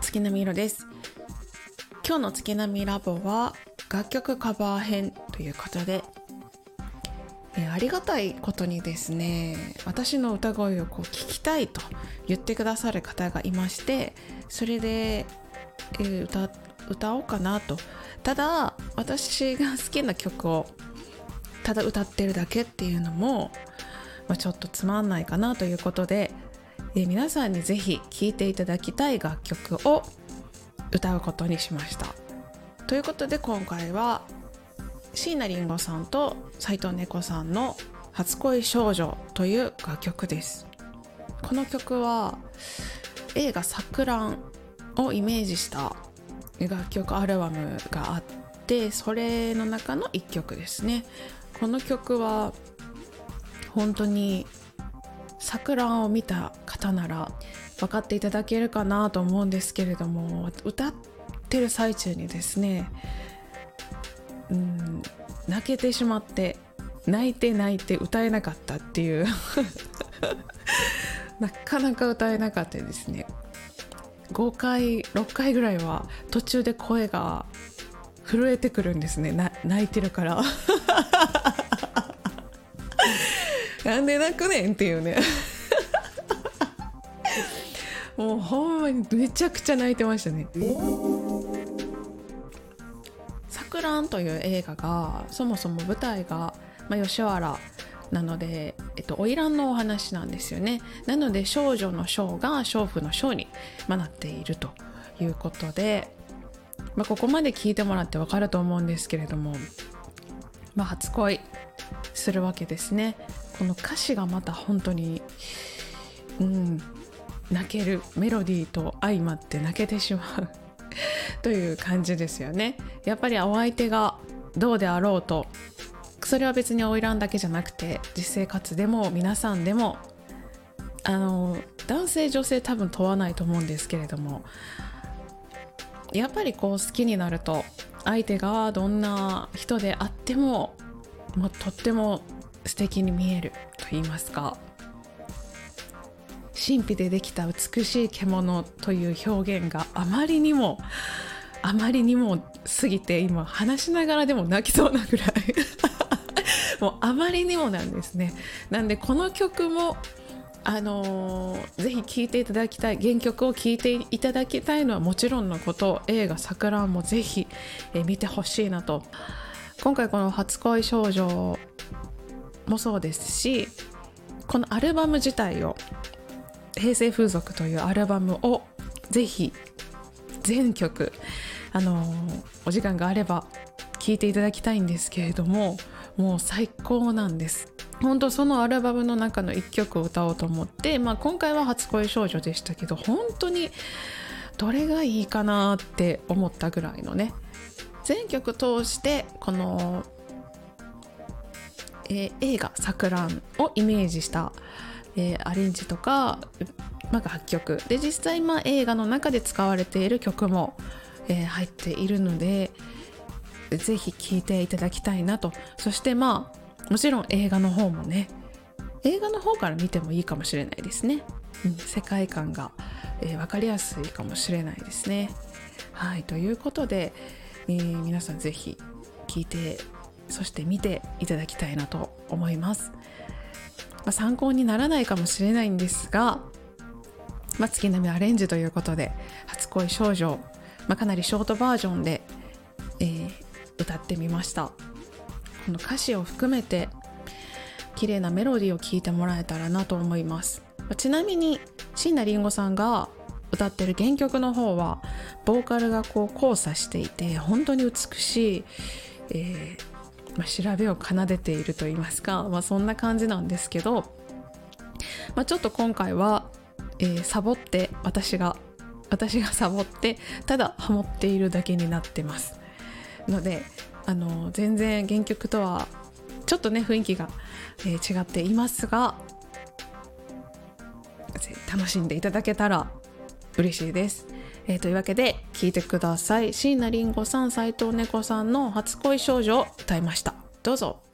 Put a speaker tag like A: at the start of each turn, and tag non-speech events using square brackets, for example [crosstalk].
A: 月並みです。今日の月並みラボは楽曲カバー編ということでえありがたいことにですね私の歌声をこう聞きたいと言ってくださる方がいましてそれで、え歌歌おうかなと。ただ私が好きな曲をただ歌ってるだけっていうのも、まあ、ちょっとつまんないかなということで、え皆さんにぜひ聴いていただきたい楽曲を歌うことにしました。ということで今回は椎名林檎さんと斎藤猫さんの「初恋少女」という楽曲ですこの曲は映画「さくらん」をイメージした楽曲アルバムがあってそれの中の一曲ですねこの曲は本当に桜を見た方なら分かっていただけるかなと思うんですけれども歌ってる最中にですねうん泣けてしまって泣いて泣いて歌えなかったっていう [laughs] なかなか歌えなかったですね。5回6回ぐらいは途中で声が震えてくるんですね。泣いてるから。[laughs] なんで泣くねんっていうね。もうほんまにめちゃくちゃ泣いてましたね「らん」という映画がそもそも舞台が、まあ、吉原なので、えっと、花魁のお話なんですよね。なので少女の章が娼婦の章に、まあ、なっているということで、まあ、ここまで聞いてもらってわかると思うんですけれども、まあ、初恋。するわけですね。この歌詞がまた本当にうん泣けるメロディーと相まって泣けてしまう [laughs] という感じですよね。やっぱりお相手がどうであろうとそれは別に花魁だけじゃなくて実生活でも皆さんでもあの男性女性多分問わないと思うんですけれどもやっぱりこう好きになると相手がどんな人であっても、まあ、とっても素敵に見えると言いますか。神秘でできた美しい獣という表現があまりにもあまりにも過ぎて今話しながらでも泣きそうなぐらい。[laughs] もうあまりにもなんですね。なんでこの曲もあのー、ぜひ聴いていただきたい原曲を聴いていただきたいのはもちろんのこと映画「さくらん」もぜひ、えー、見てほしいなと今回この「初恋少女」もそうですしこのアルバム自体を平成風俗というアルバムをぜひ全曲あのお時間があれば聴いていただきたいんですけれどももう最高なんです。本当そのアルバムの中の1曲を歌おうと思って、まあ、今回は「初恋少女」でしたけど本当にどれがいいかなって思ったぐらいのね全曲通してこの、えー、映画「さくらん」をイメージしたえー、アレンジとか、まあ、楽曲。で実際まあ映画の中で使われている曲も、えー、入っているのでぜひ聴いていただきたいなと。そしてまあもちろん映画の方もね映画の方から見てもいいかもしれないですね、うん、世界観が、えー、分かりやすいかもしれないですね。はいということで、えー、皆さんぜひ聴いてそして見ていただきたいなと思います。まあ、参考にならないかもしれないんですが、まあ、月並みアレンジということで「初恋少女」まあ、かなりショートバージョンで、えー、歌ってみました。この歌詞を含めて綺麗なメロディーを聴いてもらえたらなと思います、ちなみに椎名林檎さんが歌ってる原曲の方はボーカルがこう交差していて本当に美しい、えーまあ、調べを奏でていると言いますか、まあ、そんな感じなんですけど、まあ、ちょっと今回は、えー、サボって私が私がサボってただハモっているだけになってます。のであの全然原曲とはちょっとね雰囲気が、えー、違っていますが楽しんでいただけたら嬉しいです。えー、というわけで聞いてください。椎名林檎さん斎藤猫さんの初恋少女を歌いました。どうぞ。